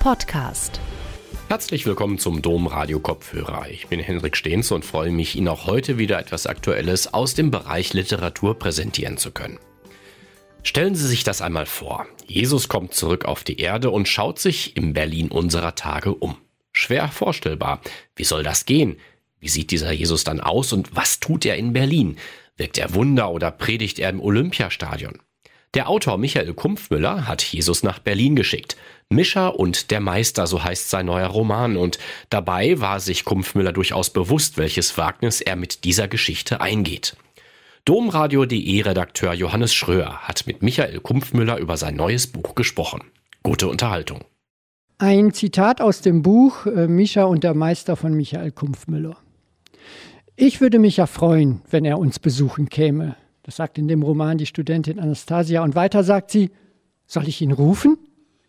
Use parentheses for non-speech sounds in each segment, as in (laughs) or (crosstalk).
Podcast. Herzlich willkommen zum Domradio Kopfhörer. Ich bin Henrik Stehns und freue mich, Ihnen auch heute wieder etwas Aktuelles aus dem Bereich Literatur präsentieren zu können. Stellen Sie sich das einmal vor. Jesus kommt zurück auf die Erde und schaut sich im Berlin unserer Tage um. Schwer vorstellbar. Wie soll das gehen? Wie sieht dieser Jesus dann aus und was tut er in Berlin? Wirkt er Wunder oder predigt er im Olympiastadion? Der Autor Michael Kumpfmüller hat Jesus nach Berlin geschickt. Mischer und der Meister, so heißt sein neuer Roman, und dabei war sich Kumpfmüller durchaus bewusst, welches Wagnis er mit dieser Geschichte eingeht. Domradio.de Redakteur Johannes Schröer hat mit Michael Kumpfmüller über sein neues Buch gesprochen. Gute Unterhaltung. Ein Zitat aus dem Buch äh, Mischa und der Meister von Michael Kumpfmüller. Ich würde mich ja freuen, wenn er uns besuchen käme. Das sagt in dem Roman die Studentin Anastasia. Und weiter sagt sie, soll ich ihn rufen?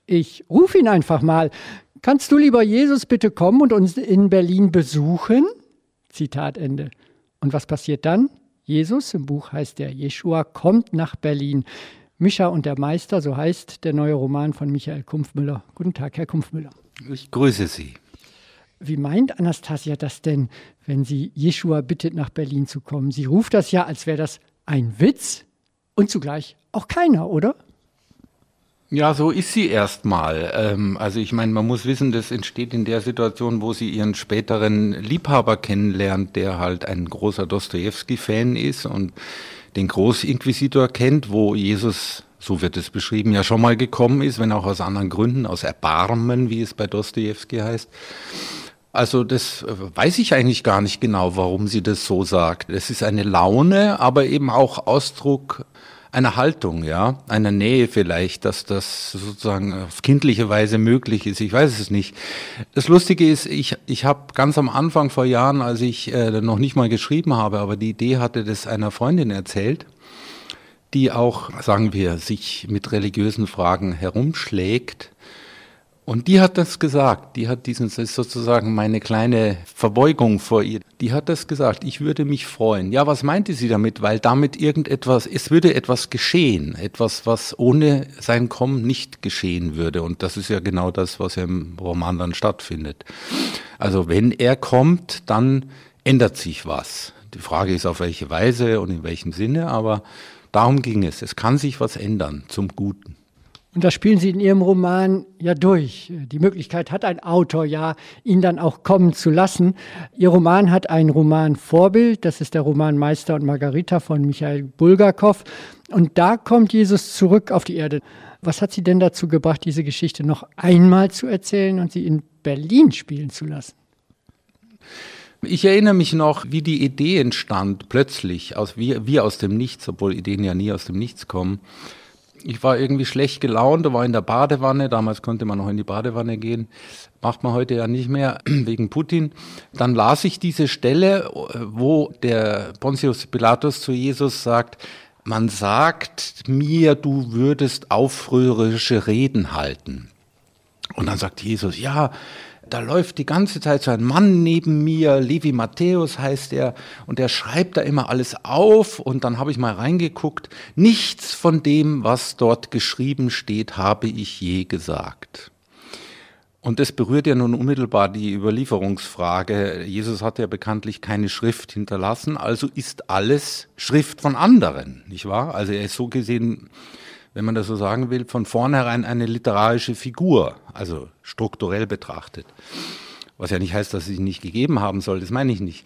Ich rufe ihn einfach mal. Kannst du, lieber Jesus, bitte kommen und uns in Berlin besuchen? Zitat Ende. Und was passiert dann? Jesus, im Buch heißt er Jeshua, kommt nach Berlin. Mischa und der Meister, so heißt der neue Roman von Michael Kumpfmüller. Guten Tag, Herr Kumpfmüller. Ich grüße Sie. Wie meint Anastasia das denn, wenn sie Jeshua bittet, nach Berlin zu kommen? Sie ruft das ja, als wäre das ein Witz und zugleich auch keiner, oder? Ja, so ist sie erstmal. Ähm, also ich meine, man muss wissen, das entsteht in der Situation, wo sie ihren späteren Liebhaber kennenlernt, der halt ein großer Dostoevsky-Fan ist und den Großinquisitor kennt, wo Jesus, so wird es beschrieben, ja schon mal gekommen ist, wenn auch aus anderen Gründen, aus Erbarmen, wie es bei Dostoevsky heißt. Also das äh, weiß ich eigentlich gar nicht genau, warum sie das so sagt. Es ist eine Laune, aber eben auch Ausdruck einer Haltung, ja, einer Nähe vielleicht, dass das sozusagen auf kindliche Weise möglich ist. Ich weiß es nicht. Das Lustige ist, ich, ich habe ganz am Anfang vor Jahren, als ich äh, noch nicht mal geschrieben habe, aber die Idee hatte, das einer Freundin erzählt, die auch, sagen wir, sich mit religiösen Fragen herumschlägt und die hat das gesagt, die hat diesen, das ist sozusagen meine kleine Verbeugung vor ihr, die hat das gesagt, ich würde mich freuen. Ja, was meinte sie damit? Weil damit irgendetwas, es würde etwas geschehen, etwas, was ohne sein Kommen nicht geschehen würde. Und das ist ja genau das, was im Roman dann stattfindet. Also wenn er kommt, dann ändert sich was. Die Frage ist, auf welche Weise und in welchem Sinne, aber darum ging es. Es kann sich was ändern zum Guten. Und das spielen Sie in Ihrem Roman ja durch. Die Möglichkeit hat ein Autor ja, ihn dann auch kommen zu lassen. Ihr Roman hat ein Romanvorbild, das ist der Roman Meister und Margarita von Michael Bulgakov. Und da kommt Jesus zurück auf die Erde. Was hat Sie denn dazu gebracht, diese Geschichte noch einmal zu erzählen und sie in Berlin spielen zu lassen? Ich erinnere mich noch, wie die Idee entstand, plötzlich, aus, wie, wie aus dem Nichts, obwohl Ideen ja nie aus dem Nichts kommen ich war irgendwie schlecht gelaunt, war in der Badewanne, damals konnte man noch in die Badewanne gehen, macht man heute ja nicht mehr (clears throat) wegen Putin. Dann las ich diese Stelle, wo der Pontius Pilatus zu Jesus sagt, man sagt mir, du würdest aufrührerische Reden halten. Und dann sagt Jesus, ja, da läuft die ganze Zeit so ein Mann neben mir, Levi Matthäus heißt er, und der schreibt da immer alles auf und dann habe ich mal reingeguckt, nichts von dem, was dort geschrieben steht, habe ich je gesagt. Und das berührt ja nun unmittelbar die Überlieferungsfrage. Jesus hat ja bekanntlich keine Schrift hinterlassen, also ist alles Schrift von anderen, nicht wahr? Also er ist so gesehen wenn man das so sagen will, von vornherein eine literarische Figur, also strukturell betrachtet. Was ja nicht heißt, dass sie nicht gegeben haben soll, das meine ich nicht.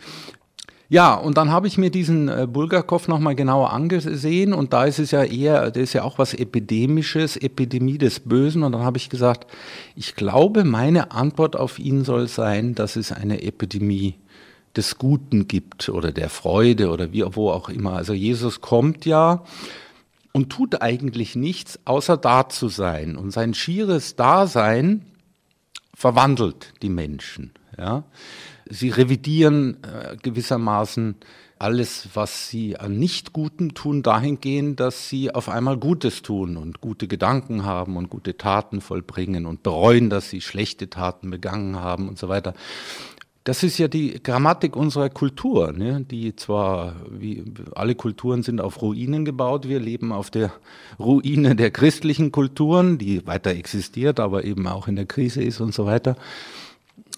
Ja, und dann habe ich mir diesen äh, Bulgakov nochmal genauer angesehen und da ist es ja eher, das ist ja auch was Epidemisches, Epidemie des Bösen und dann habe ich gesagt, ich glaube, meine Antwort auf ihn soll sein, dass es eine Epidemie des Guten gibt oder der Freude oder wie, wo auch immer. Also Jesus kommt ja und tut eigentlich nichts, außer da zu sein. Und sein schieres Dasein verwandelt die Menschen. Ja? Sie revidieren äh, gewissermaßen alles, was sie an Nicht-Guten tun, dahingehend, dass sie auf einmal Gutes tun und gute Gedanken haben und gute Taten vollbringen und bereuen, dass sie schlechte Taten begangen haben und so weiter. Das ist ja die Grammatik unserer Kultur, ne? die zwar, wie alle Kulturen sind auf Ruinen gebaut, wir leben auf der Ruine der christlichen Kulturen, die weiter existiert, aber eben auch in der Krise ist und so weiter.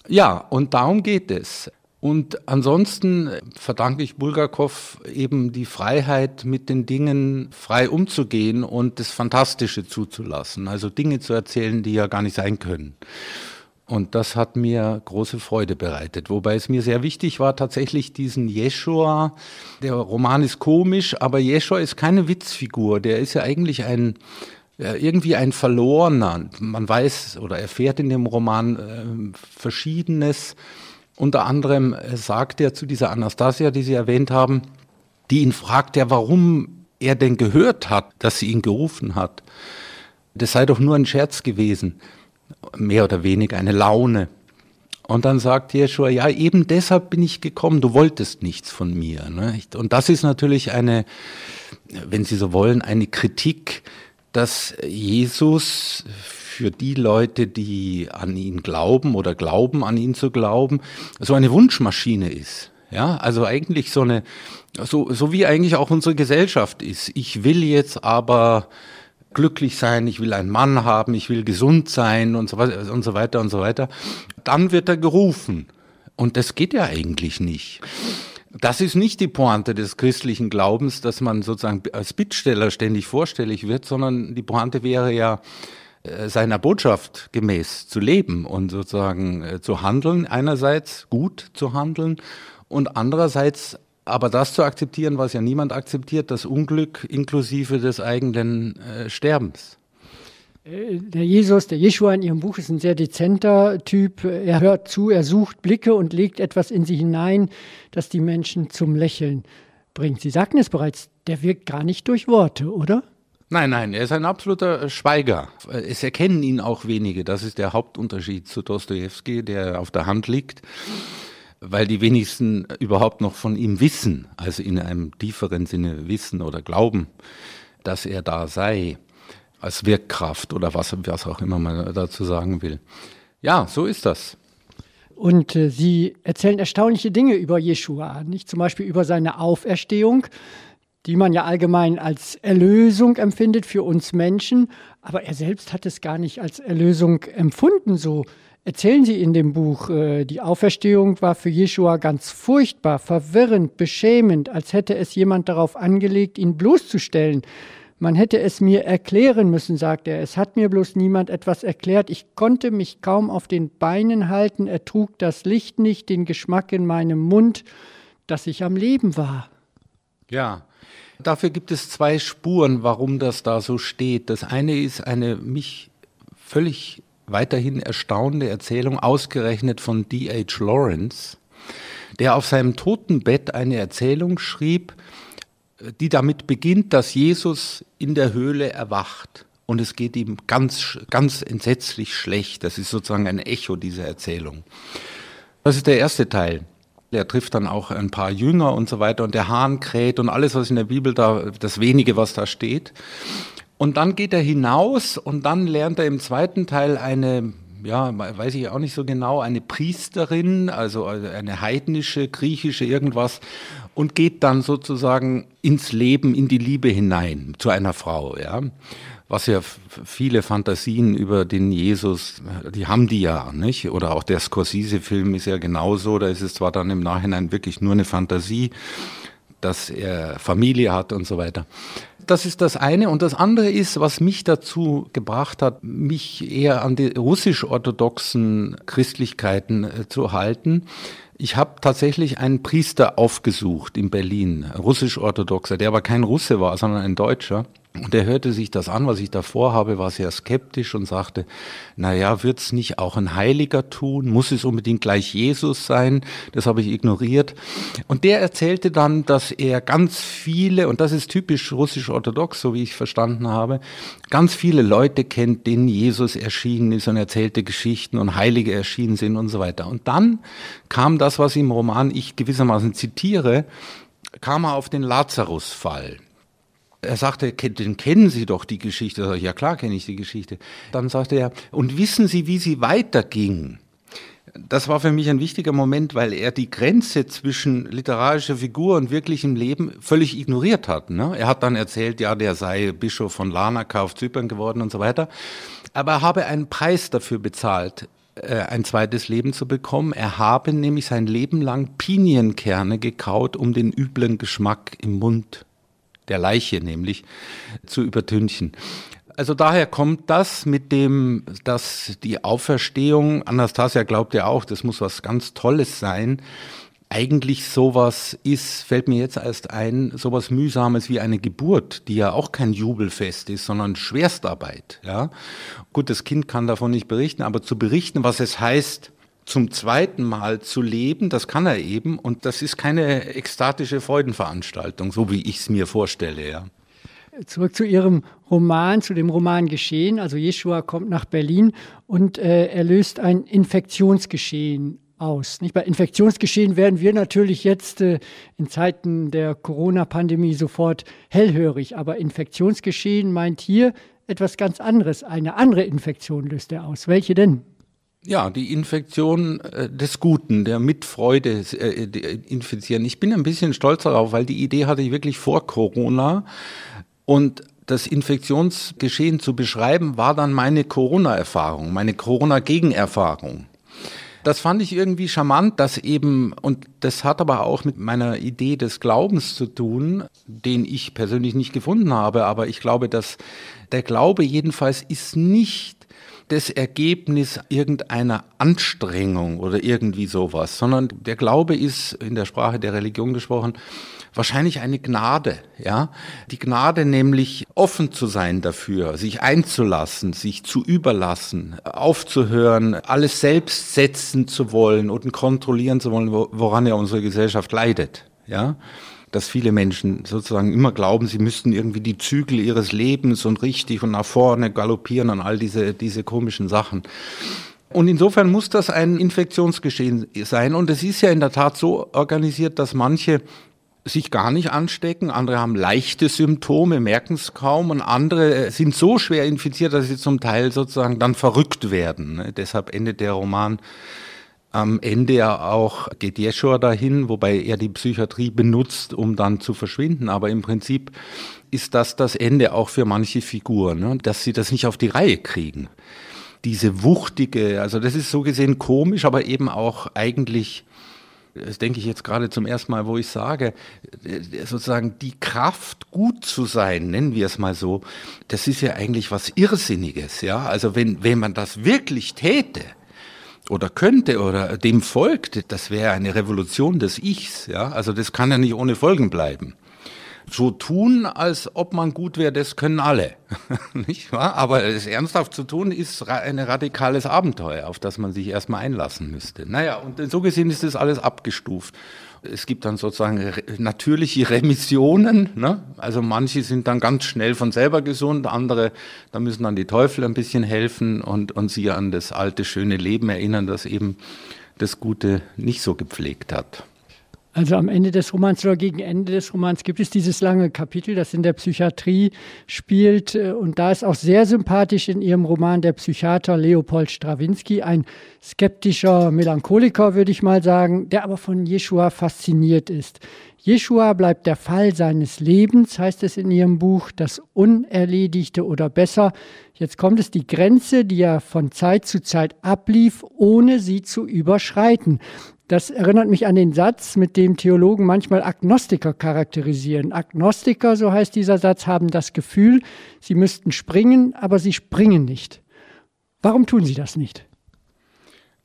Ja, und darum geht es. Und ansonsten verdanke ich Bulgakov eben die Freiheit, mit den Dingen frei umzugehen und das Fantastische zuzulassen. Also Dinge zu erzählen, die ja gar nicht sein können. Und das hat mir große Freude bereitet. Wobei es mir sehr wichtig war, tatsächlich diesen Jeshua, der Roman ist komisch, aber Jeshua ist keine Witzfigur. Der ist ja eigentlich ein, irgendwie ein Verlorener. Man weiß oder erfährt in dem Roman äh, Verschiedenes. Unter anderem äh, sagt er zu dieser Anastasia, die Sie erwähnt haben, die ihn fragt, ja, warum er denn gehört hat, dass sie ihn gerufen hat. Das sei doch nur ein Scherz gewesen mehr oder weniger eine Laune. Und dann sagt Jeschua, ja, eben deshalb bin ich gekommen, du wolltest nichts von mir. Ne? Und das ist natürlich eine, wenn Sie so wollen, eine Kritik, dass Jesus für die Leute, die an ihn glauben oder glauben, an ihn zu glauben, so eine Wunschmaschine ist. Ja, also eigentlich so eine, so, so wie eigentlich auch unsere Gesellschaft ist. Ich will jetzt aber glücklich sein, ich will einen Mann haben, ich will gesund sein und so weiter und so weiter und so weiter. Dann wird er gerufen. Und das geht ja eigentlich nicht. Das ist nicht die Pointe des christlichen Glaubens, dass man sozusagen als Bittsteller ständig vorstellig wird, sondern die Pointe wäre ja, äh, seiner Botschaft gemäß zu leben und sozusagen äh, zu handeln, einerseits gut zu handeln und andererseits aber das zu akzeptieren, was ja niemand akzeptiert, das Unglück inklusive des eigenen äh, Sterbens. Äh, der Jesus, der Jeschua in Ihrem Buch ist ein sehr dezenter Typ. Er hört zu, er sucht Blicke und legt etwas in sie hinein, das die Menschen zum Lächeln bringt. Sie sagten es bereits, der wirkt gar nicht durch Worte, oder? Nein, nein, er ist ein absoluter Schweiger. Es erkennen ihn auch wenige. Das ist der Hauptunterschied zu Dostoevsky, der auf der Hand liegt weil die wenigsten überhaupt noch von ihm wissen, also in einem tieferen Sinne wissen oder glauben, dass er da sei, als Wirkkraft oder was, was auch immer man dazu sagen will. Ja, so ist das. Und äh, sie erzählen erstaunliche Dinge über Jeshua, nicht zum Beispiel über seine Auferstehung, die man ja allgemein als Erlösung empfindet für uns Menschen, aber er selbst hat es gar nicht als Erlösung empfunden, so erzählen Sie in dem Buch, äh, die Auferstehung war für Jeschua ganz furchtbar, verwirrend, beschämend, als hätte es jemand darauf angelegt, ihn bloßzustellen. Man hätte es mir erklären müssen, sagt er. Es hat mir bloß niemand etwas erklärt. Ich konnte mich kaum auf den Beinen halten, er trug das Licht nicht, den Geschmack in meinem Mund, dass ich am Leben war. Ja, dafür gibt es zwei Spuren, warum das da so steht. Das eine ist eine mich völlig weiterhin erstaunende Erzählung, ausgerechnet von D.H. Lawrence, der auf seinem Totenbett eine Erzählung schrieb, die damit beginnt, dass Jesus in der Höhle erwacht. Und es geht ihm ganz, ganz entsetzlich schlecht. Das ist sozusagen ein Echo dieser Erzählung. Das ist der erste Teil. Er trifft dann auch ein paar Jünger und so weiter und der Hahn kräht und alles, was in der Bibel da, das wenige, was da steht. Und dann geht er hinaus und dann lernt er im zweiten Teil eine, ja, weiß ich auch nicht so genau, eine Priesterin, also eine heidnische, griechische irgendwas und geht dann sozusagen ins Leben, in die Liebe hinein zu einer Frau, ja. Was ja viele Fantasien über den Jesus, die haben die ja, nicht? Oder auch der Scorsese-Film ist ja genauso, da ist es zwar dann im Nachhinein wirklich nur eine Fantasie, dass er Familie hat und so weiter das ist das eine. Und das andere ist, was mich dazu gebracht hat, mich eher an die russisch-orthodoxen Christlichkeiten äh, zu halten. Ich habe tatsächlich einen Priester aufgesucht in Berlin, russisch-orthodoxer, der aber kein Russe war, sondern ein Deutscher. Und er hörte sich das an, was ich da vorhabe, war sehr skeptisch und sagte, na ja, wird's nicht auch ein Heiliger tun? Muss es unbedingt gleich Jesus sein? Das habe ich ignoriert. Und der erzählte dann, dass er ganz viele, und das ist typisch russisch-orthodox, so wie ich verstanden habe, ganz viele Leute kennt, denen Jesus erschienen ist und erzählte Geschichten und Heilige erschienen sind und so weiter. Und dann kam das, was im Roman ich gewissermaßen zitiere, kam er auf den Lazarus-Fall er sagte, den kennen Sie doch die Geschichte. Ich, ja klar kenne ich die Geschichte. Dann sagte er, und wissen Sie, wie sie weiterging? das war für mich ein wichtiger Moment, weil er die Grenze zwischen literarischer Figur und wirklichem Leben völlig ignoriert hat. Ne? Er hat dann erzählt, ja, der sei Bischof von Larnaca auf Zypern geworden und so weiter. Aber er habe einen Preis dafür bezahlt, äh, ein zweites Leben zu bekommen. Er habe nämlich sein Leben lang Pinienkerne gekaut, um den üblen Geschmack im Mund der Leiche nämlich zu übertünchen. Also daher kommt das mit dem, dass die Auferstehung, Anastasia glaubt ja auch, das muss was ganz Tolles sein. Eigentlich sowas ist, fällt mir jetzt erst ein, sowas mühsames wie eine Geburt, die ja auch kein Jubelfest ist, sondern Schwerstarbeit, ja. Gut, das Kind kann davon nicht berichten, aber zu berichten, was es heißt, zum zweiten Mal zu leben, das kann er eben und das ist keine ekstatische Freudenveranstaltung, so wie ich es mir vorstelle, ja. Zurück zu Ihrem Roman, zu dem Roman Geschehen. Also Jeshua kommt nach Berlin und äh, er löst ein Infektionsgeschehen aus. Nicht? Bei Infektionsgeschehen werden wir natürlich jetzt äh, in Zeiten der Corona-Pandemie sofort hellhörig, aber Infektionsgeschehen meint hier etwas ganz anderes. Eine andere Infektion löst er aus. Welche denn? Ja, die Infektion äh, des Guten, der mit Freude äh, infizieren. Ich bin ein bisschen stolz darauf, weil die Idee hatte ich wirklich vor Corona. Und das Infektionsgeschehen zu beschreiben, war dann meine Corona-Erfahrung, meine Corona-Gegenerfahrung. Das fand ich irgendwie charmant, dass eben, und das hat aber auch mit meiner Idee des Glaubens zu tun, den ich persönlich nicht gefunden habe, aber ich glaube, dass der Glaube jedenfalls ist nicht das Ergebnis irgendeiner Anstrengung oder irgendwie sowas, sondern der Glaube ist in der Sprache der Religion gesprochen wahrscheinlich eine Gnade, ja. Die Gnade nämlich offen zu sein dafür, sich einzulassen, sich zu überlassen, aufzuhören, alles selbst setzen zu wollen und kontrollieren zu wollen, woran ja unsere Gesellschaft leidet, ja dass viele Menschen sozusagen immer glauben, sie müssten irgendwie die Zügel ihres Lebens und richtig und nach vorne galoppieren und all diese, diese komischen Sachen. Und insofern muss das ein Infektionsgeschehen sein. Und es ist ja in der Tat so organisiert, dass manche sich gar nicht anstecken, andere haben leichte Symptome, merken es kaum und andere sind so schwer infiziert, dass sie zum Teil sozusagen dann verrückt werden. Deshalb endet der Roman am Ende ja auch, geht Jeschua dahin, wobei er die Psychiatrie benutzt, um dann zu verschwinden. Aber im Prinzip ist das das Ende auch für manche Figuren, ne? dass sie das nicht auf die Reihe kriegen. Diese wuchtige, also das ist so gesehen komisch, aber eben auch eigentlich das denke ich jetzt gerade zum ersten Mal, wo ich sage, sozusagen die Kraft, gut zu sein, nennen wir es mal so, das ist ja eigentlich was Irrsinniges, ja. Also wenn, wenn man das wirklich täte, oder könnte oder dem folgt, das wäre eine Revolution des Ichs, ja. Also das kann ja nicht ohne Folgen bleiben so tun, als ob man gut wäre, das können alle. (laughs) nicht wahr? Aber es ernsthaft zu tun, ist ein radikales Abenteuer, auf das man sich erstmal einlassen müsste. Naja, und so gesehen ist das alles abgestuft. Es gibt dann sozusagen natürliche Remissionen. Ne? Also manche sind dann ganz schnell von selber gesund, andere, da müssen dann die Teufel ein bisschen helfen und, und sie an das alte, schöne Leben erinnern, das eben das Gute nicht so gepflegt hat. Also am Ende des Romans oder gegen Ende des Romans gibt es dieses lange Kapitel, das in der Psychiatrie spielt. Äh, und da ist auch sehr sympathisch in ihrem Roman der Psychiater Leopold Strawinski, ein skeptischer Melancholiker, würde ich mal sagen, der aber von Jeshua fasziniert ist. Jeshua bleibt der Fall seines Lebens, heißt es in ihrem Buch, das Unerledigte oder besser. Jetzt kommt es die Grenze, die er von Zeit zu Zeit ablief, ohne sie zu überschreiten. Das erinnert mich an den Satz, mit dem Theologen manchmal Agnostiker charakterisieren. Agnostiker, so heißt dieser Satz, haben das Gefühl, sie müssten springen, aber sie springen nicht. Warum tun sie das nicht?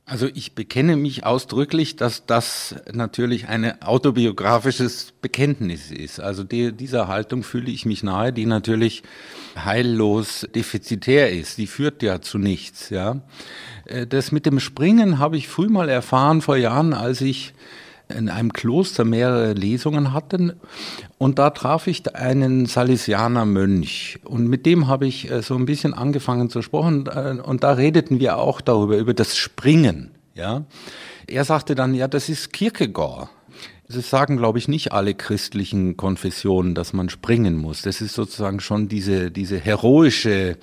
Also ich bekenne mich ausdrücklich, dass das natürlich ein autobiografisches Bekenntnis ist. Also die, dieser Haltung fühle ich mich nahe, die natürlich heillos defizitär ist. Die führt ja zu nichts. Ja, äh, das mit dem Springen habe ich früh mal erfahren vor Jahren, als ich in einem Kloster mehrere Lesungen hatte und da traf ich einen Salesianer Mönch und mit dem habe ich äh, so ein bisschen angefangen zu sprechen äh, und da redeten wir auch darüber, über das Springen, ja. Er sagte dann, ja, das ist Kierkegaard. Das sagen, glaube ich, nicht alle christlichen Konfessionen, dass man springen muss. Das ist sozusagen schon diese, diese heroische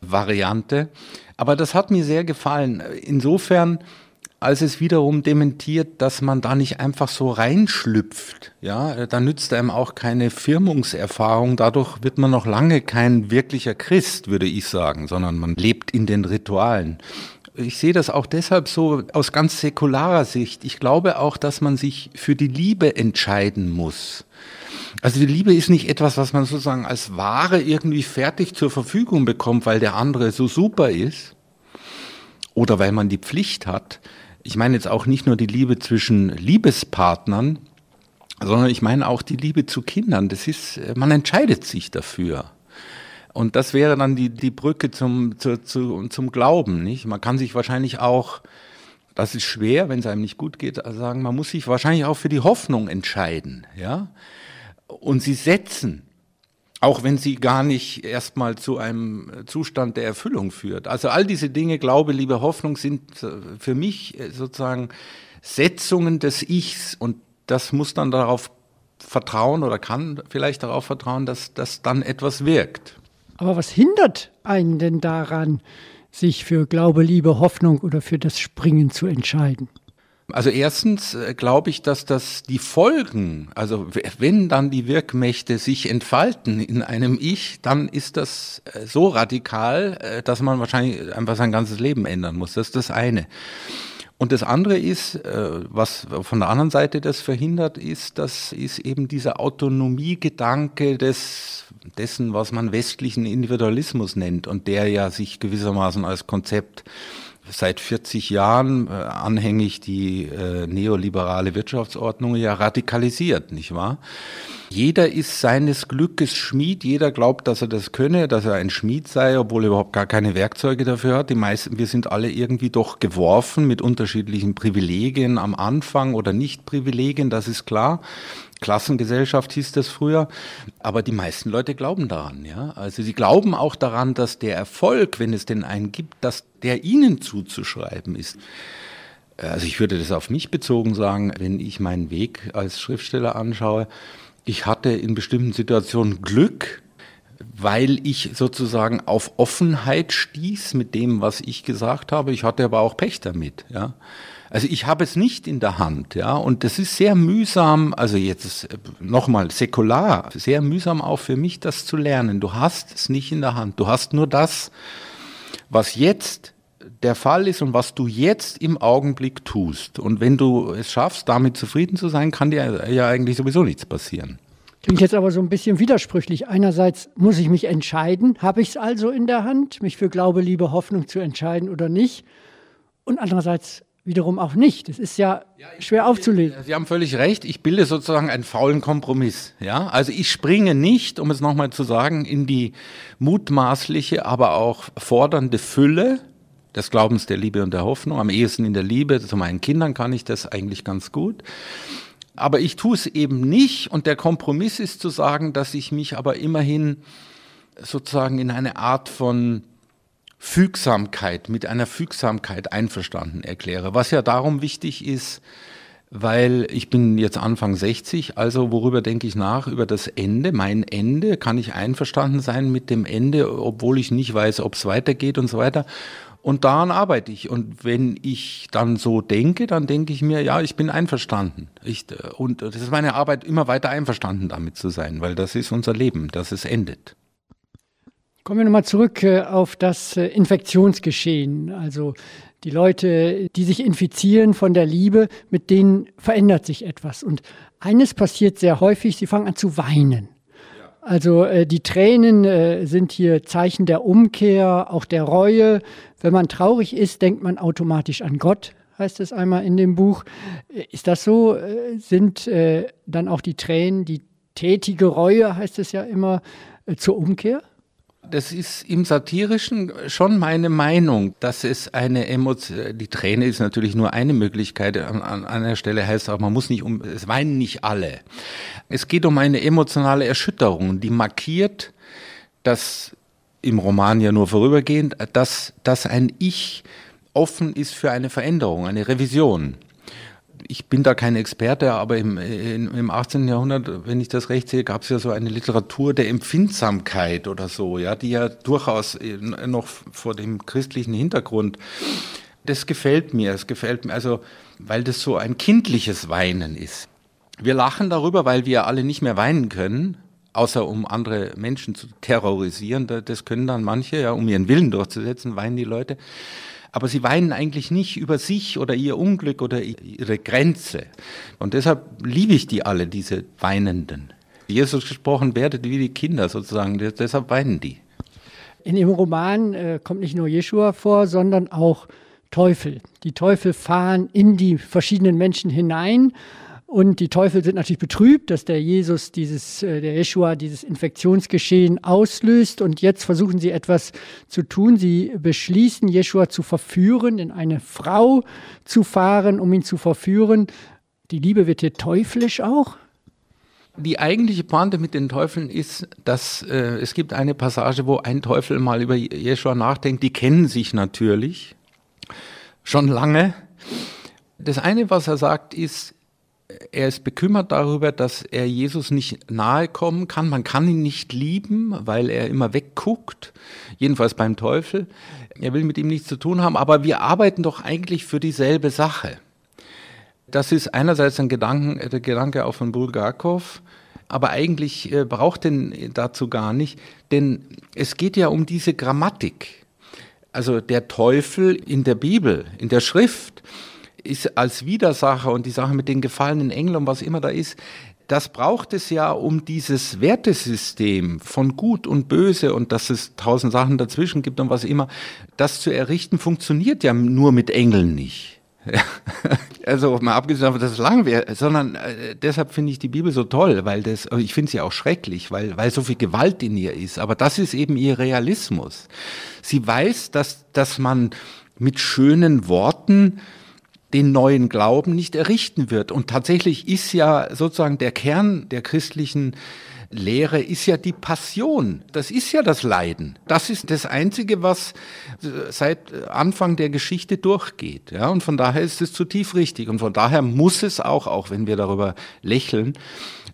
Variante. Aber das hat mir sehr gefallen. Insofern, als es wiederum dementiert, dass man da nicht einfach so reinschlüpft. Ja, da nützt einem auch keine Firmungserfahrung. Dadurch wird man noch lange kein wirklicher Christ, würde ich sagen, sondern man lebt in den Ritualen. Ich sehe das auch deshalb so aus ganz säkularer Sicht. Ich glaube auch, dass man sich für die Liebe entscheiden muss. Also die Liebe ist nicht etwas, was man sozusagen als Ware irgendwie fertig zur Verfügung bekommt, weil der andere so super ist oder weil man die Pflicht hat, ich meine jetzt auch nicht nur die Liebe zwischen Liebespartnern, sondern ich meine auch die Liebe zu Kindern. Das ist, man entscheidet sich dafür. Und das wäre dann die, die Brücke zum, zu, zu, zum Glauben, nicht? Man kann sich wahrscheinlich auch, das ist schwer, wenn es einem nicht gut geht, sagen, man muss sich wahrscheinlich auch für die Hoffnung entscheiden, ja? Und sie setzen auch wenn sie gar nicht erstmal zu einem Zustand der Erfüllung führt. Also all diese Dinge, Glaube, Liebe, Hoffnung sind äh, für mich äh, sozusagen Setzungen des Ichs und das muss dann darauf vertrauen oder kann vielleicht darauf vertrauen, dass das dann etwas wirkt. Aber was hindert einen denn daran, sich für Glaube, Liebe, Hoffnung oder für das Springen zu entscheiden? Also erstens äh, glaube ich, dass das die Folgen, also wenn dann die Wirkmächte sich entfalten in einem Ich, dann ist das äh, so radikal, äh, dass man wahrscheinlich einfach sein ganzes Leben ändern muss. Das ist das eine. Und das andere ist, was von der anderen Seite das verhindert, ist, das ist eben dieser Autonomiegedanke des, dessen, was man westlichen Individualismus nennt und der ja sich gewissermaßen als Konzept seit 40 Jahren äh, anhängig die äh, neoliberale Wirtschaftsordnung ja radikalisiert, nicht wahr? Jeder ist seines Glückes Schmied, jeder glaubt, dass er das könne, dass er ein Schmied sei, obwohl er überhaupt gar keine Werkzeuge dafür hat. Die meisten, wir sind alle irgendwie doch geworfen mit unterschiedlichen Privilegien am Anfang oder Nicht-Privilegien, das ist klar. Klassengesellschaft hieß das früher. Aber die meisten Leute glauben daran, ja. Also sie glauben auch daran, dass der Erfolg, wenn es denn einen gibt, dass der ihnen zuzuschreiben ist. Also ich würde das auf mich bezogen sagen, wenn ich meinen Weg als Schriftsteller anschaue. Ich hatte in bestimmten Situationen Glück, weil ich sozusagen auf Offenheit stieß mit dem, was ich gesagt habe. Ich hatte aber auch Pech damit, ja. Also ich habe es nicht in der Hand, ja, und das ist sehr mühsam, also jetzt äh, nochmal säkular, sehr mühsam auch für mich, das zu lernen. Du hast es nicht in der Hand. Du hast nur das, was jetzt der Fall ist und was du jetzt im Augenblick tust. Und wenn du es schaffst, damit zufrieden zu sein, kann dir ja eigentlich sowieso nichts passieren. Klingt jetzt aber so ein bisschen widersprüchlich. Einerseits muss ich mich entscheiden, habe ich es also in der Hand, mich für Glaube, Liebe, Hoffnung zu entscheiden oder nicht. Und andererseits wiederum auch nicht. Das ist ja, ja schwer aufzulegen. Sie haben völlig recht. Ich bilde sozusagen einen faulen Kompromiss. Ja, also ich springe nicht, um es nochmal zu sagen, in die mutmaßliche, aber auch fordernde Fülle des Glaubens, der Liebe und der Hoffnung. Am ehesten in der Liebe. Zu meinen Kindern kann ich das eigentlich ganz gut. Aber ich tue es eben nicht. Und der Kompromiss ist zu sagen, dass ich mich aber immerhin sozusagen in eine Art von Fügsamkeit, mit einer Fügsamkeit einverstanden erkläre. Was ja darum wichtig ist, weil ich bin jetzt Anfang 60, also worüber denke ich nach? Über das Ende, mein Ende. Kann ich einverstanden sein mit dem Ende, obwohl ich nicht weiß, ob es weitergeht und so weiter. Und daran arbeite ich. Und wenn ich dann so denke, dann denke ich mir, ja, ich bin einverstanden. Ich, und das ist meine Arbeit, immer weiter einverstanden damit zu sein, weil das ist unser Leben, dass es endet. Kommen wir nochmal zurück äh, auf das äh, Infektionsgeschehen. Also die Leute, die sich infizieren von der Liebe, mit denen verändert sich etwas. Und eines passiert sehr häufig, sie fangen an zu weinen. Also äh, die Tränen äh, sind hier Zeichen der Umkehr, auch der Reue. Wenn man traurig ist, denkt man automatisch an Gott, heißt es einmal in dem Buch. Äh, ist das so? Äh, sind äh, dann auch die Tränen, die tätige Reue, heißt es ja immer, äh, zur Umkehr? Das ist im Satirischen schon meine Meinung, dass es eine Emotion, die Träne ist natürlich nur eine Möglichkeit. An, an einer Stelle heißt es auch, man muss nicht um, es weinen nicht alle. Es geht um eine emotionale Erschütterung, die markiert, dass im Roman ja nur vorübergehend, dass, dass ein Ich offen ist für eine Veränderung, eine Revision ich bin da kein Experte, aber im, im 18. Jahrhundert, wenn ich das recht sehe, gab es ja so eine Literatur der Empfindsamkeit oder so, ja, die ja durchaus noch vor dem christlichen Hintergrund Das gefällt mir, es gefällt mir, also weil das so ein kindliches Weinen ist. Wir lachen darüber, weil wir alle nicht mehr weinen können, außer um andere Menschen zu terrorisieren. Das können dann manche, ja, um ihren Willen durchzusetzen, weinen die Leute. Aber sie weinen eigentlich nicht über sich oder ihr Unglück oder ihre Grenze. Und deshalb liebe ich die alle, diese Weinenden. Jesus gesprochen werdet wie die Kinder sozusagen, deshalb weinen die. In dem Roman äh, kommt nicht nur Jeschua vor, sondern auch Teufel. Die Teufel fahren in die verschiedenen Menschen hinein und die Teufel sind natürlich betrübt, dass der Jesus dieses, äh, der Yeshua dieses Infektionsgeschehen auslöst. Und jetzt versuchen sie etwas zu tun. Sie beschließen, Yeshua zu verführen, in eine Frau zu fahren, um ihn zu verführen. Die Liebe wird hier teuflisch auch. Die eigentliche Pointe mit den Teufeln ist, dass äh, es gibt eine Passage, wo ein Teufel mal über Yeshua nachdenkt. Die kennen sich natürlich schon lange. Das eine, was er sagt, ist, er ist bekümmert darüber, dass er Jesus nicht nahe kommen kann. Man kann ihn nicht lieben, weil er immer wegguckt. Jedenfalls beim Teufel. Er will mit ihm nichts zu tun haben, aber wir arbeiten doch eigentlich für dieselbe Sache. Das ist einerseits ein Gedanken, der Gedanke auch von Bulgakov, aber eigentlich äh, braucht den dazu gar nicht, denn es geht ja um diese Grammatik. Also der Teufel in der Bibel, in der Schrift, ist als Widersacher und die Sache mit den gefallenen Engeln und was immer da ist, das braucht es ja, um dieses Wertesystem von Gut und Böse und dass es tausend Sachen dazwischen gibt und was immer, das zu errichten, funktioniert ja nur mit Engeln nicht. (laughs) also mal abgesehen davon, dass es lang wäre, sondern äh, deshalb finde ich die Bibel so toll, weil das, ich finde sie auch schrecklich, weil, weil so viel Gewalt in ihr ist. Aber das ist eben ihr Realismus. Sie weiß, dass, dass man mit schönen Worten den neuen Glauben nicht errichten wird. Und tatsächlich ist ja sozusagen der Kern der christlichen Lehre ist ja die Passion. Das ist ja das Leiden. Das ist das Einzige, was seit Anfang der Geschichte durchgeht. Ja, und von daher ist es zutiefst richtig. Und von daher muss es auch, auch wenn wir darüber lächeln,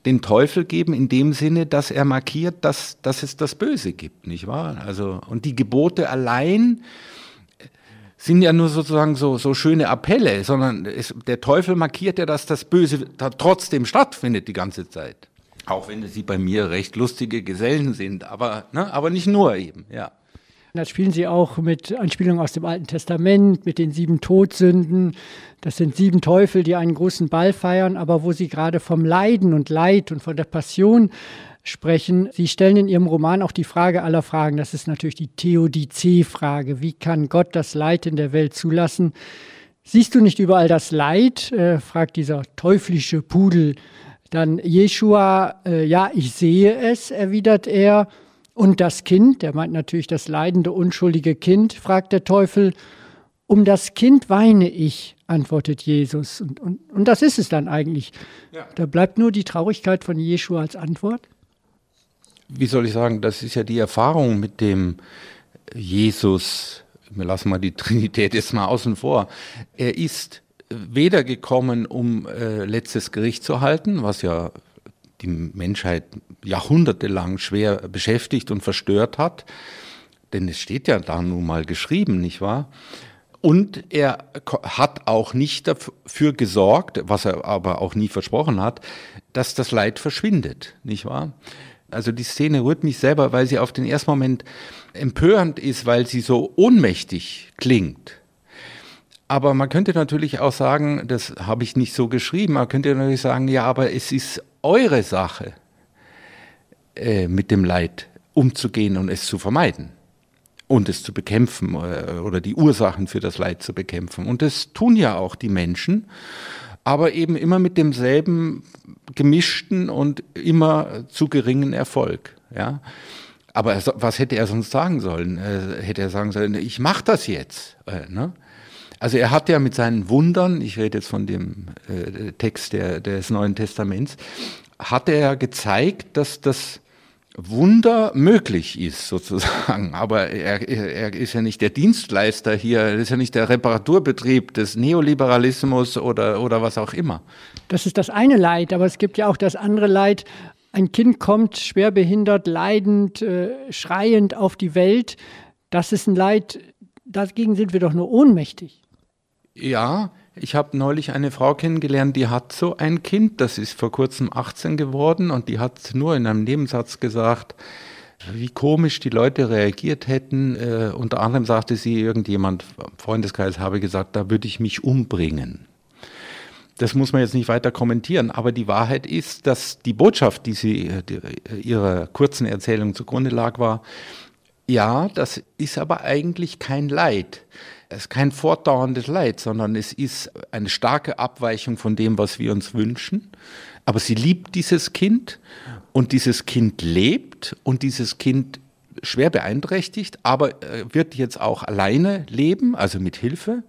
den Teufel geben in dem Sinne, dass er markiert, dass, dass es das Böse gibt, nicht wahr? Also, und die Gebote allein, sind ja nur sozusagen so, so schöne Appelle, sondern es, der Teufel markiert ja, dass das Böse da trotzdem stattfindet die ganze Zeit. Auch wenn sie bei mir recht lustige Gesellen sind, aber, ne, aber nicht nur eben, ja. Da spielen sie auch mit Anspielungen aus dem Alten Testament, mit den sieben Todsünden. Das sind sieben Teufel, die einen großen Ball feiern, aber wo sie gerade vom Leiden und Leid und von der Passion sprechen. Sie stellen in Ihrem Roman auch die Frage aller Fragen. Das ist natürlich die Theodizee-Frage. Wie kann Gott das Leid in der Welt zulassen? Siehst du nicht überall das Leid? Äh, fragt dieser teuflische Pudel. Dann Jeshua, äh, ja, ich sehe es, erwidert er. Und das Kind, der meint natürlich das leidende, unschuldige Kind, fragt der Teufel. Um das Kind weine ich, antwortet Jesus. Und, und, und das ist es dann eigentlich. Ja. Da bleibt nur die Traurigkeit von Jeshua als Antwort wie soll ich sagen, das ist ja die Erfahrung mit dem Jesus, wir lassen mal die (laughs) Trinität jetzt mal außen vor, er ist weder gekommen, um äh, letztes Gericht zu halten, was ja die Menschheit jahrhundertelang schwer beschäftigt und verstört hat, denn es steht ja da nun mal geschrieben, nicht wahr? Und er hat auch nicht dafür gesorgt, was er aber auch nie versprochen hat, dass das Leid verschwindet, nicht wahr? Also die Szene rührt mich selber, weil sie auf den ersten Moment empörend ist, weil sie so ohnmächtig klingt. Aber man könnte natürlich auch sagen, das habe ich nicht so geschrieben, man könnte natürlich sagen, ja, aber es ist eure Sache, äh, mit dem Leid umzugehen und es zu vermeiden und es zu bekämpfen äh, oder die Ursachen für das Leid zu bekämpfen. Und das tun ja auch die Menschen aber eben immer mit demselben gemischten und immer zu geringen Erfolg. Ja. Aber was hätte er sonst sagen sollen? Äh, hätte er sagen sollen, ich mache das jetzt. Äh, ne? Also er hat ja mit seinen Wundern, ich rede jetzt von dem äh, Text der, des Neuen Testaments, hat er gezeigt, dass das Wunder möglich ist, sozusagen. Aber er, er ist ja nicht der Dienstleister hier, er ist ja nicht der Reparaturbetrieb des Neoliberalismus oder, oder was auch immer. Das ist das eine Leid, aber es gibt ja auch das andere Leid. Ein Kind kommt schwerbehindert, leidend, äh, schreiend auf die Welt. Das ist ein Leid, dagegen sind wir doch nur ohnmächtig. Ja, ich habe neulich eine Frau kennengelernt, die hat so ein Kind, das ist vor kurzem 18 geworden und die hat nur in einem Nebensatz gesagt, wie komisch die Leute reagiert hätten. Äh, unter anderem sagte sie, irgendjemand, Freundeskreis habe gesagt, da würde ich mich umbringen. Das muss man jetzt nicht weiter kommentieren, aber die Wahrheit ist, dass die Botschaft, die sie die, äh, ihrer kurzen Erzählung zugrunde lag, war, ja, das ist aber eigentlich kein Leid. Es ist kein fortdauerndes Leid, sondern es ist eine starke Abweichung von dem, was wir uns wünschen. Aber sie liebt dieses Kind und dieses Kind lebt und dieses Kind schwer beeinträchtigt, aber äh, wird jetzt auch alleine leben, also mit Hilfe.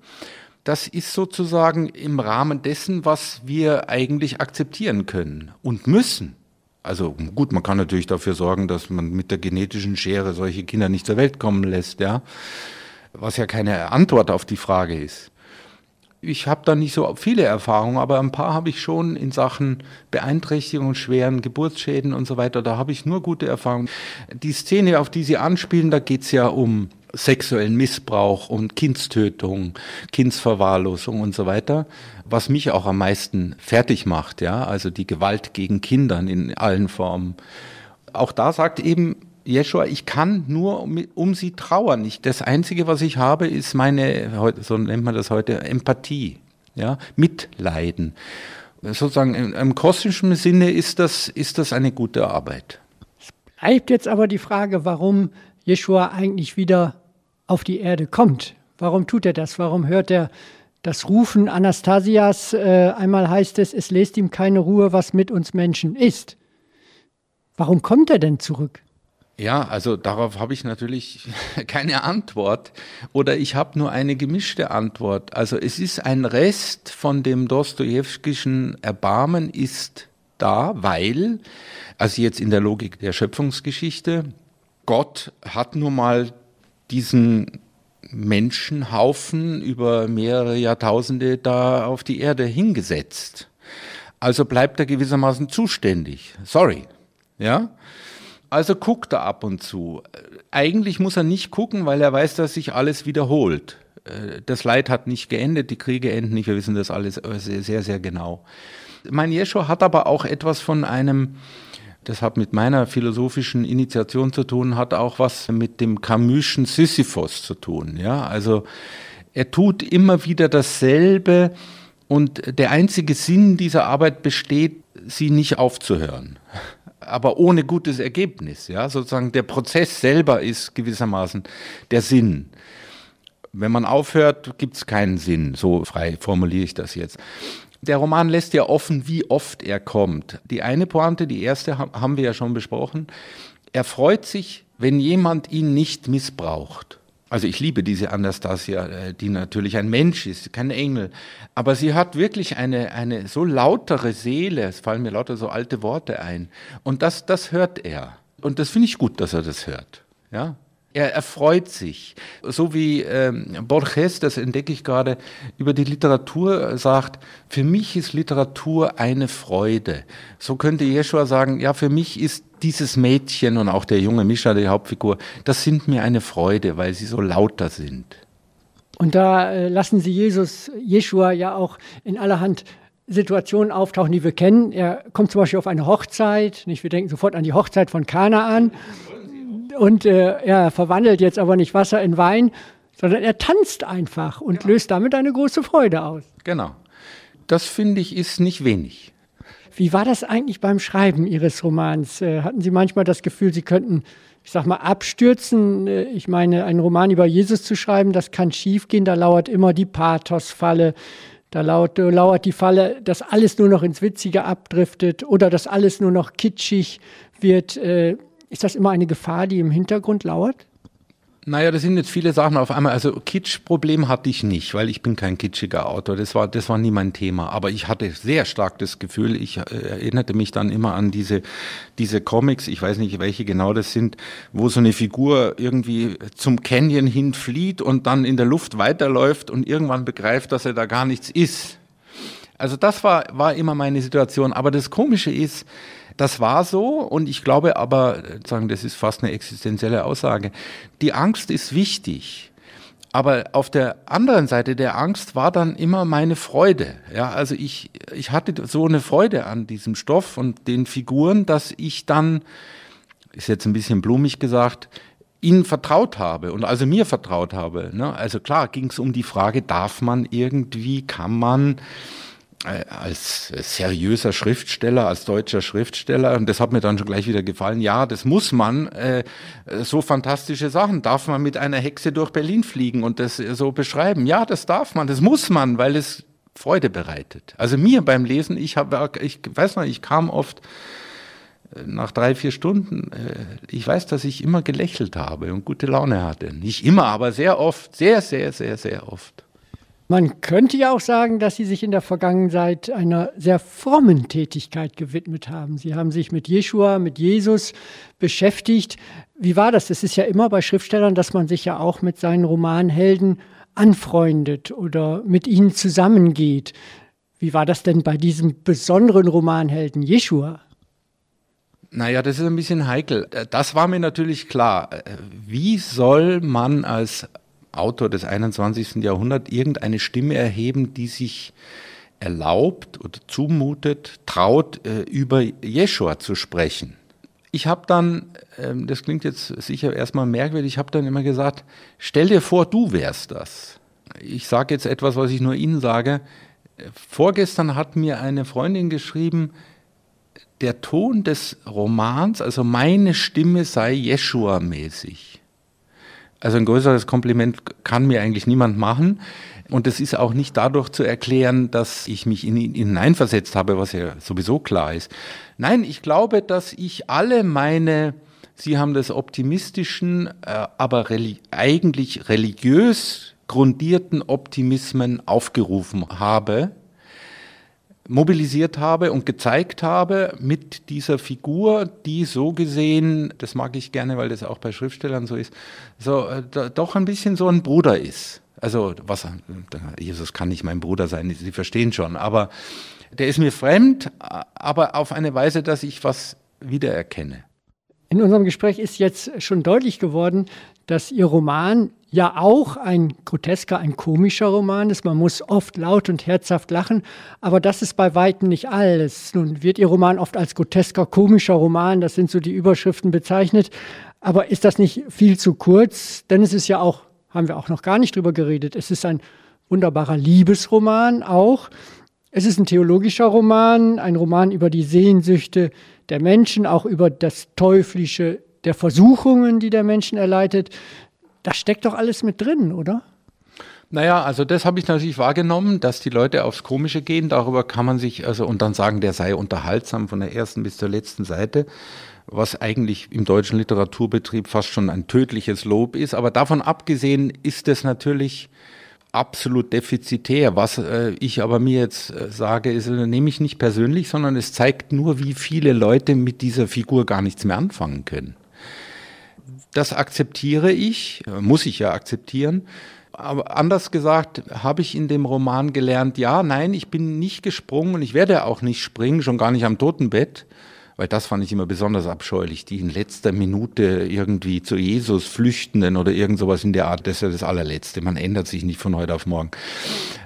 Das ist sozusagen im Rahmen dessen, was wir eigentlich akzeptieren können und müssen. Also gut, man kann natürlich dafür sorgen, dass man mit der genetischen Schere solche Kinder nicht zur Welt kommen lässt, ja was ja keine Antwort auf die Frage ist. Ich habe da nicht so viele Erfahrungen, aber ein paar habe ich schon in Sachen Beeinträchtigung, schweren Geburtsschäden und so weiter. Da habe ich nur gute Erfahrungen. Die Szene, auf die Sie anspielen, da geht es ja um sexuellen Missbrauch, um Kindstötung, Kindsverwahrlosung und so weiter, was mich auch am meisten fertig macht, ja, also die Gewalt gegen Kindern in allen Formen. Auch da sagt eben Jeschua, ich kann nur um, um, sie trauern. Ich, das Einzige, was ich habe, ist meine, so nennt man das heute, Empathie, ja, Mitleiden. Sozusagen im, im kosmischen Sinne ist das, ist das eine gute Arbeit. Es bleibt jetzt aber die Frage, warum Jeschua eigentlich wieder auf die Erde kommt. Warum tut er das? Warum hört er das Rufen Anastasias? Äh, einmal heißt es, es lässt ihm keine Ruhe, was mit uns Menschen ist. Warum kommt er denn zurück? Ja, also darauf habe ich natürlich (laughs) keine Antwort oder ich habe nur eine gemischte Antwort. Also es ist ein Rest von dem Dostojewskischen Erbarmen ist da, weil, also jetzt in der Logik der Schöpfungsgeschichte, Gott hat nun mal diesen Menschenhaufen über mehrere Jahrtausende da auf die Erde hingesetzt. Also bleibt er gewissermaßen zuständig. Sorry. Ja? Also guckt er ab und zu. Eigentlich muss er nicht gucken, weil er weiß, dass sich alles wiederholt. Äh, das Leid hat nicht geendet, die Kriege enden nicht, wir wissen das alles sehr, sehr, sehr genau. Mein Jescho hat aber auch etwas von einem, das hat mit meiner philosophischen Initiation zu tun, hat auch was mit dem Camus'schen Sisyphos zu tun. Ja, also er tut immer wieder dasselbe und der einzige Sinn dieser Arbeit besteht, sie nicht aufzuhören aber ohne gutes Ergebnis. Ja, sozusagen der Prozess selber ist gewissermaßen der Sinn. Wenn man aufhört, gibt es keinen Sinn. So frei formuliere ich das jetzt. Der Roman lässt ja offen, wie oft er kommt. Die eine Pointe, die erste haben wir ja schon besprochen. Er freut sich, wenn jemand ihn nicht missbraucht. Also ich liebe diese Anastasia, äh, die natürlich ein Mensch ist, kein Engel. Aber sie hat wirklich eine, eine so lautere Seele, es fallen mir lauter so alte Worte ein. Und das, das hört er. Und das finde ich gut, dass er das hört. Ja? Er erfreut sich. So wie ähm, Borges, das entdecke ich gerade, über die Literatur sagt, für mich ist Literatur eine Freude. So könnte Jeschua sagen, ja, für mich ist dieses Mädchen und auch der junge Mischa, die Hauptfigur, das sind mir eine Freude, weil sie so lauter sind. Und da äh, lassen Sie Jesus, Jeschua ja auch in allerhand Situationen auftauchen, die wir kennen. Er kommt zum Beispiel auf eine Hochzeit, nicht? wir denken sofort an die Hochzeit von Kanaan und äh, er verwandelt jetzt aber nicht Wasser in Wein, sondern er tanzt einfach und genau. löst damit eine große Freude aus. Genau. Das finde ich ist nicht wenig. Wie war das eigentlich beim Schreiben Ihres Romans? Äh, hatten Sie manchmal das Gefühl, Sie könnten, ich sag mal, abstürzen? Äh, ich meine, einen Roman über Jesus zu schreiben, das kann schiefgehen. Da lauert immer die Pathosfalle. Da lauert, lauert die Falle, dass alles nur noch ins Witzige abdriftet oder dass alles nur noch kitschig wird. Äh, ist das immer eine Gefahr, die im Hintergrund lauert? Naja, das sind jetzt viele Sachen auf einmal. Also Kitsch-Problem hatte ich nicht, weil ich bin kein kitschiger Autor. Das war, das war nie mein Thema. Aber ich hatte sehr stark das Gefühl, ich äh, erinnerte mich dann immer an diese, diese Comics, ich weiß nicht, welche genau das sind, wo so eine Figur irgendwie zum Canyon hinflieht und dann in der Luft weiterläuft und irgendwann begreift, dass er da gar nichts ist. Also das war, war immer meine Situation. Aber das Komische ist, das war so und ich glaube aber, sagen, das ist fast eine existenzielle Aussage. Die Angst ist wichtig. Aber auf der anderen Seite der Angst war dann immer meine Freude. Ja, also ich, ich hatte so eine Freude an diesem Stoff und den Figuren, dass ich dann, ist jetzt ein bisschen blumig gesagt, ihnen vertraut habe und also mir vertraut habe. Ne? Also klar ging es um die Frage, darf man irgendwie, kann man äh, als seriöser Schriftsteller, als deutscher Schriftsteller, und das hat mir dann schon gleich wieder gefallen, ja, das muss man, äh, so fantastische Sachen, darf man mit einer Hexe durch Berlin fliegen und das so beschreiben? Ja, das darf man, das muss man, weil es Freude bereitet. Also mir beim Lesen, ich habe, ich weiß noch, ich kam oft äh, nach drei, vier Stunden, äh, ich weiß, dass ich immer gelächelt habe und gute Laune hatte. Nicht immer, aber sehr oft, sehr, sehr, sehr, sehr oft. Man könnte ja auch sagen, dass Sie sich in der Vergangenheit einer sehr frommen Tätigkeit gewidmet haben. Sie haben sich mit Jeshua, mit Jesus beschäftigt. Wie war das? Es ist ja immer bei Schriftstellern, dass man sich ja auch mit seinen Romanhelden anfreundet oder mit ihnen zusammengeht. Wie war das denn bei diesem besonderen Romanhelden Jeshua? Naja, das ist ein bisschen heikel. Das war mir natürlich klar. Wie soll man als Autor des 21. Jahrhunderts irgendeine Stimme erheben, die sich erlaubt oder zumutet, traut, äh, über Jeschua zu sprechen. Ich habe dann, ähm, das klingt jetzt sicher erstmal merkwürdig, ich habe dann immer gesagt, stell dir vor, du wärst das. Ich sage jetzt etwas, was ich nur Ihnen sage. Vorgestern hat mir eine Freundin geschrieben, der Ton des Romans, also meine Stimme sei Jeschua-mäßig. Also ein größeres Kompliment kann mir eigentlich niemand machen. Und es ist auch nicht dadurch zu erklären, dass ich mich in ihn hineinversetzt habe, was ja sowieso klar ist. Nein, ich glaube, dass ich alle meine, Sie haben das optimistischen, äh, aber reli eigentlich religiös grundierten Optimismen aufgerufen habe mobilisiert habe und gezeigt habe mit dieser Figur, die so gesehen, das mag ich gerne, weil das auch bei Schriftstellern so ist, so äh, doch ein bisschen so ein Bruder ist. Also was Jesus kann nicht mein Bruder sein, Sie verstehen schon, aber der ist mir fremd, aber auf eine Weise, dass ich was wiedererkenne. In unserem Gespräch ist jetzt schon deutlich geworden, dass Ihr Roman ja auch ein grotesker, ein komischer Roman ist. Man muss oft laut und herzhaft lachen, aber das ist bei weitem nicht alles. Nun wird Ihr Roman oft als grotesker, komischer Roman, das sind so die Überschriften bezeichnet. Aber ist das nicht viel zu kurz? Denn es ist ja auch, haben wir auch noch gar nicht drüber geredet, es ist ein wunderbarer Liebesroman auch. Es ist ein theologischer Roman, ein Roman über die Sehnsüchte der Menschen, auch über das Teuflische der Versuchungen, die der Menschen erleidet. Da steckt doch alles mit drin, oder? Naja, also das habe ich natürlich wahrgenommen, dass die Leute aufs Komische gehen. Darüber kann man sich, also und dann sagen, der sei unterhaltsam von der ersten bis zur letzten Seite, was eigentlich im deutschen Literaturbetrieb fast schon ein tödliches Lob ist. Aber davon abgesehen ist es natürlich absolut defizitär. Was äh, ich aber mir jetzt äh, sage, ist, äh, nehme ich nicht persönlich, sondern es zeigt nur, wie viele Leute mit dieser Figur gar nichts mehr anfangen können. Das akzeptiere ich, äh, muss ich ja akzeptieren. Aber anders gesagt, habe ich in dem Roman gelernt, ja, nein, ich bin nicht gesprungen und ich werde auch nicht springen, schon gar nicht am Totenbett weil das fand ich immer besonders abscheulich, die in letzter Minute irgendwie zu Jesus flüchtenden oder irgend sowas in der Art, das ist ja das allerletzte, man ändert sich nicht von heute auf morgen.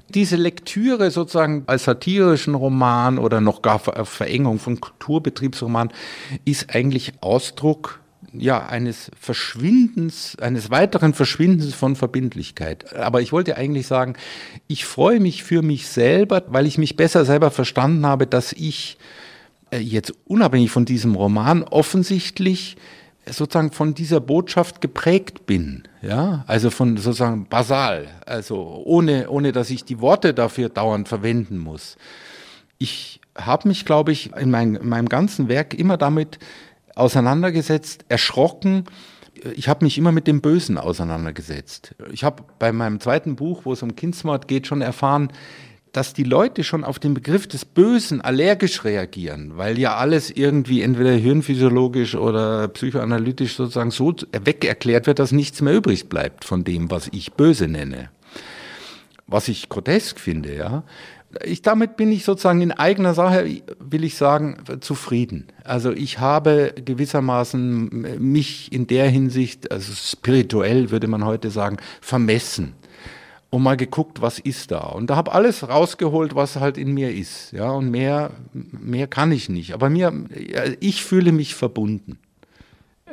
Diese Lektüre sozusagen als satirischen Roman oder noch gar Verengung von Kulturbetriebsroman ist eigentlich Ausdruck ja, eines Verschwindens, eines weiteren Verschwindens von Verbindlichkeit. Aber ich wollte eigentlich sagen, ich freue mich für mich selber, weil ich mich besser selber verstanden habe, dass ich äh, jetzt unabhängig von diesem Roman offensichtlich sozusagen von dieser Botschaft geprägt bin, ja, also von sozusagen basal, also ohne, ohne dass ich die Worte dafür dauernd verwenden muss. Ich habe mich, glaube ich, in, mein, in meinem ganzen Werk immer damit auseinandergesetzt, erschrocken, ich habe mich immer mit dem Bösen auseinandergesetzt. Ich habe bei meinem zweiten Buch, wo es um Kindsmord geht, schon erfahren, dass die Leute schon auf den Begriff des Bösen allergisch reagieren, weil ja alles irgendwie entweder hirnphysiologisch oder psychoanalytisch sozusagen so weg erklärt wird, dass nichts mehr übrig bleibt von dem, was ich böse nenne. Was ich grotesk finde, ja. Ich, damit bin ich sozusagen in eigener Sache, will ich sagen, zufrieden. Also ich habe gewissermaßen mich in der Hinsicht, also spirituell würde man heute sagen, vermessen und mal geguckt, was ist da. Und da habe alles rausgeholt, was halt in mir ist. Ja, und mehr, mehr kann ich nicht. Aber mir, ich fühle mich verbunden.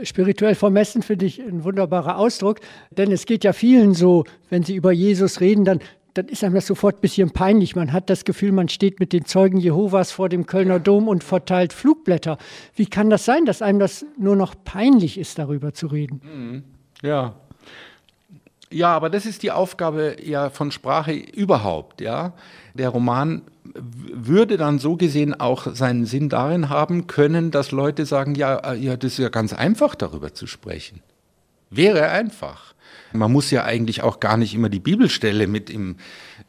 Spirituell vermessen finde ich ein wunderbarer Ausdruck, denn es geht ja vielen so, wenn sie über Jesus reden, dann dann ist einem das sofort ein bisschen peinlich. Man hat das Gefühl, man steht mit den Zeugen Jehovas vor dem Kölner Dom und verteilt Flugblätter. Wie kann das sein, dass einem das nur noch peinlich ist, darüber zu reden? Mhm. Ja. Ja, aber das ist die Aufgabe ja von Sprache überhaupt, ja. Der Roman würde dann so gesehen auch seinen Sinn darin haben können, dass Leute sagen, ja, äh, ja, das ist ja ganz einfach darüber zu sprechen. Wäre einfach. Man muss ja eigentlich auch gar nicht immer die Bibelstelle mit im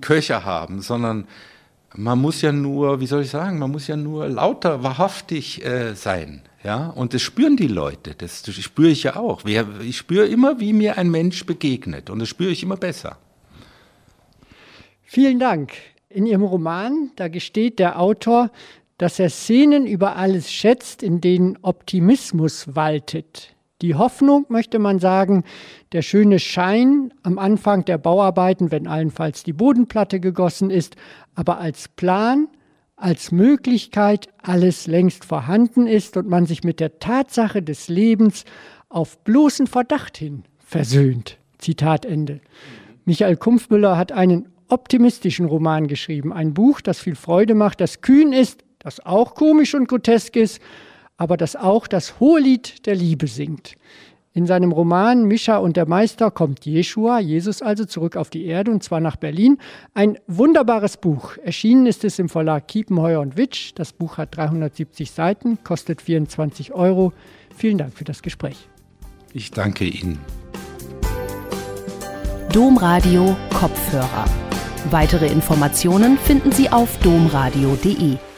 Köcher haben, sondern man muss ja nur, wie soll ich sagen, man muss ja nur lauter, wahrhaftig äh, sein. Ja, und das spüren die Leute, das, das spüre ich ja auch. Ich spüre immer, wie mir ein Mensch begegnet und das spüre ich immer besser. Vielen Dank. In Ihrem Roman, da gesteht der Autor, dass er Szenen über alles schätzt, in denen Optimismus waltet. Die Hoffnung, möchte man sagen, der schöne Schein am Anfang der Bauarbeiten, wenn allenfalls die Bodenplatte gegossen ist, aber als Plan, als Möglichkeit alles längst vorhanden ist und man sich mit der Tatsache des Lebens auf bloßen Verdacht hin versöhnt. Zitat Ende. Michael Kumpfmüller hat einen optimistischen Roman geschrieben, ein Buch, das viel Freude macht, das kühn ist, das auch komisch und grotesk ist, aber das auch das hohe Lied der Liebe singt. In seinem Roman Mischa und der Meister kommt Jeshua, Jesus also, zurück auf die Erde und zwar nach Berlin. Ein wunderbares Buch. Erschienen ist es im Verlag Kiepenheuer und Witsch. Das Buch hat 370 Seiten, kostet 24 Euro. Vielen Dank für das Gespräch. Ich danke Ihnen. Domradio Kopfhörer. Weitere Informationen finden Sie auf domradio.de.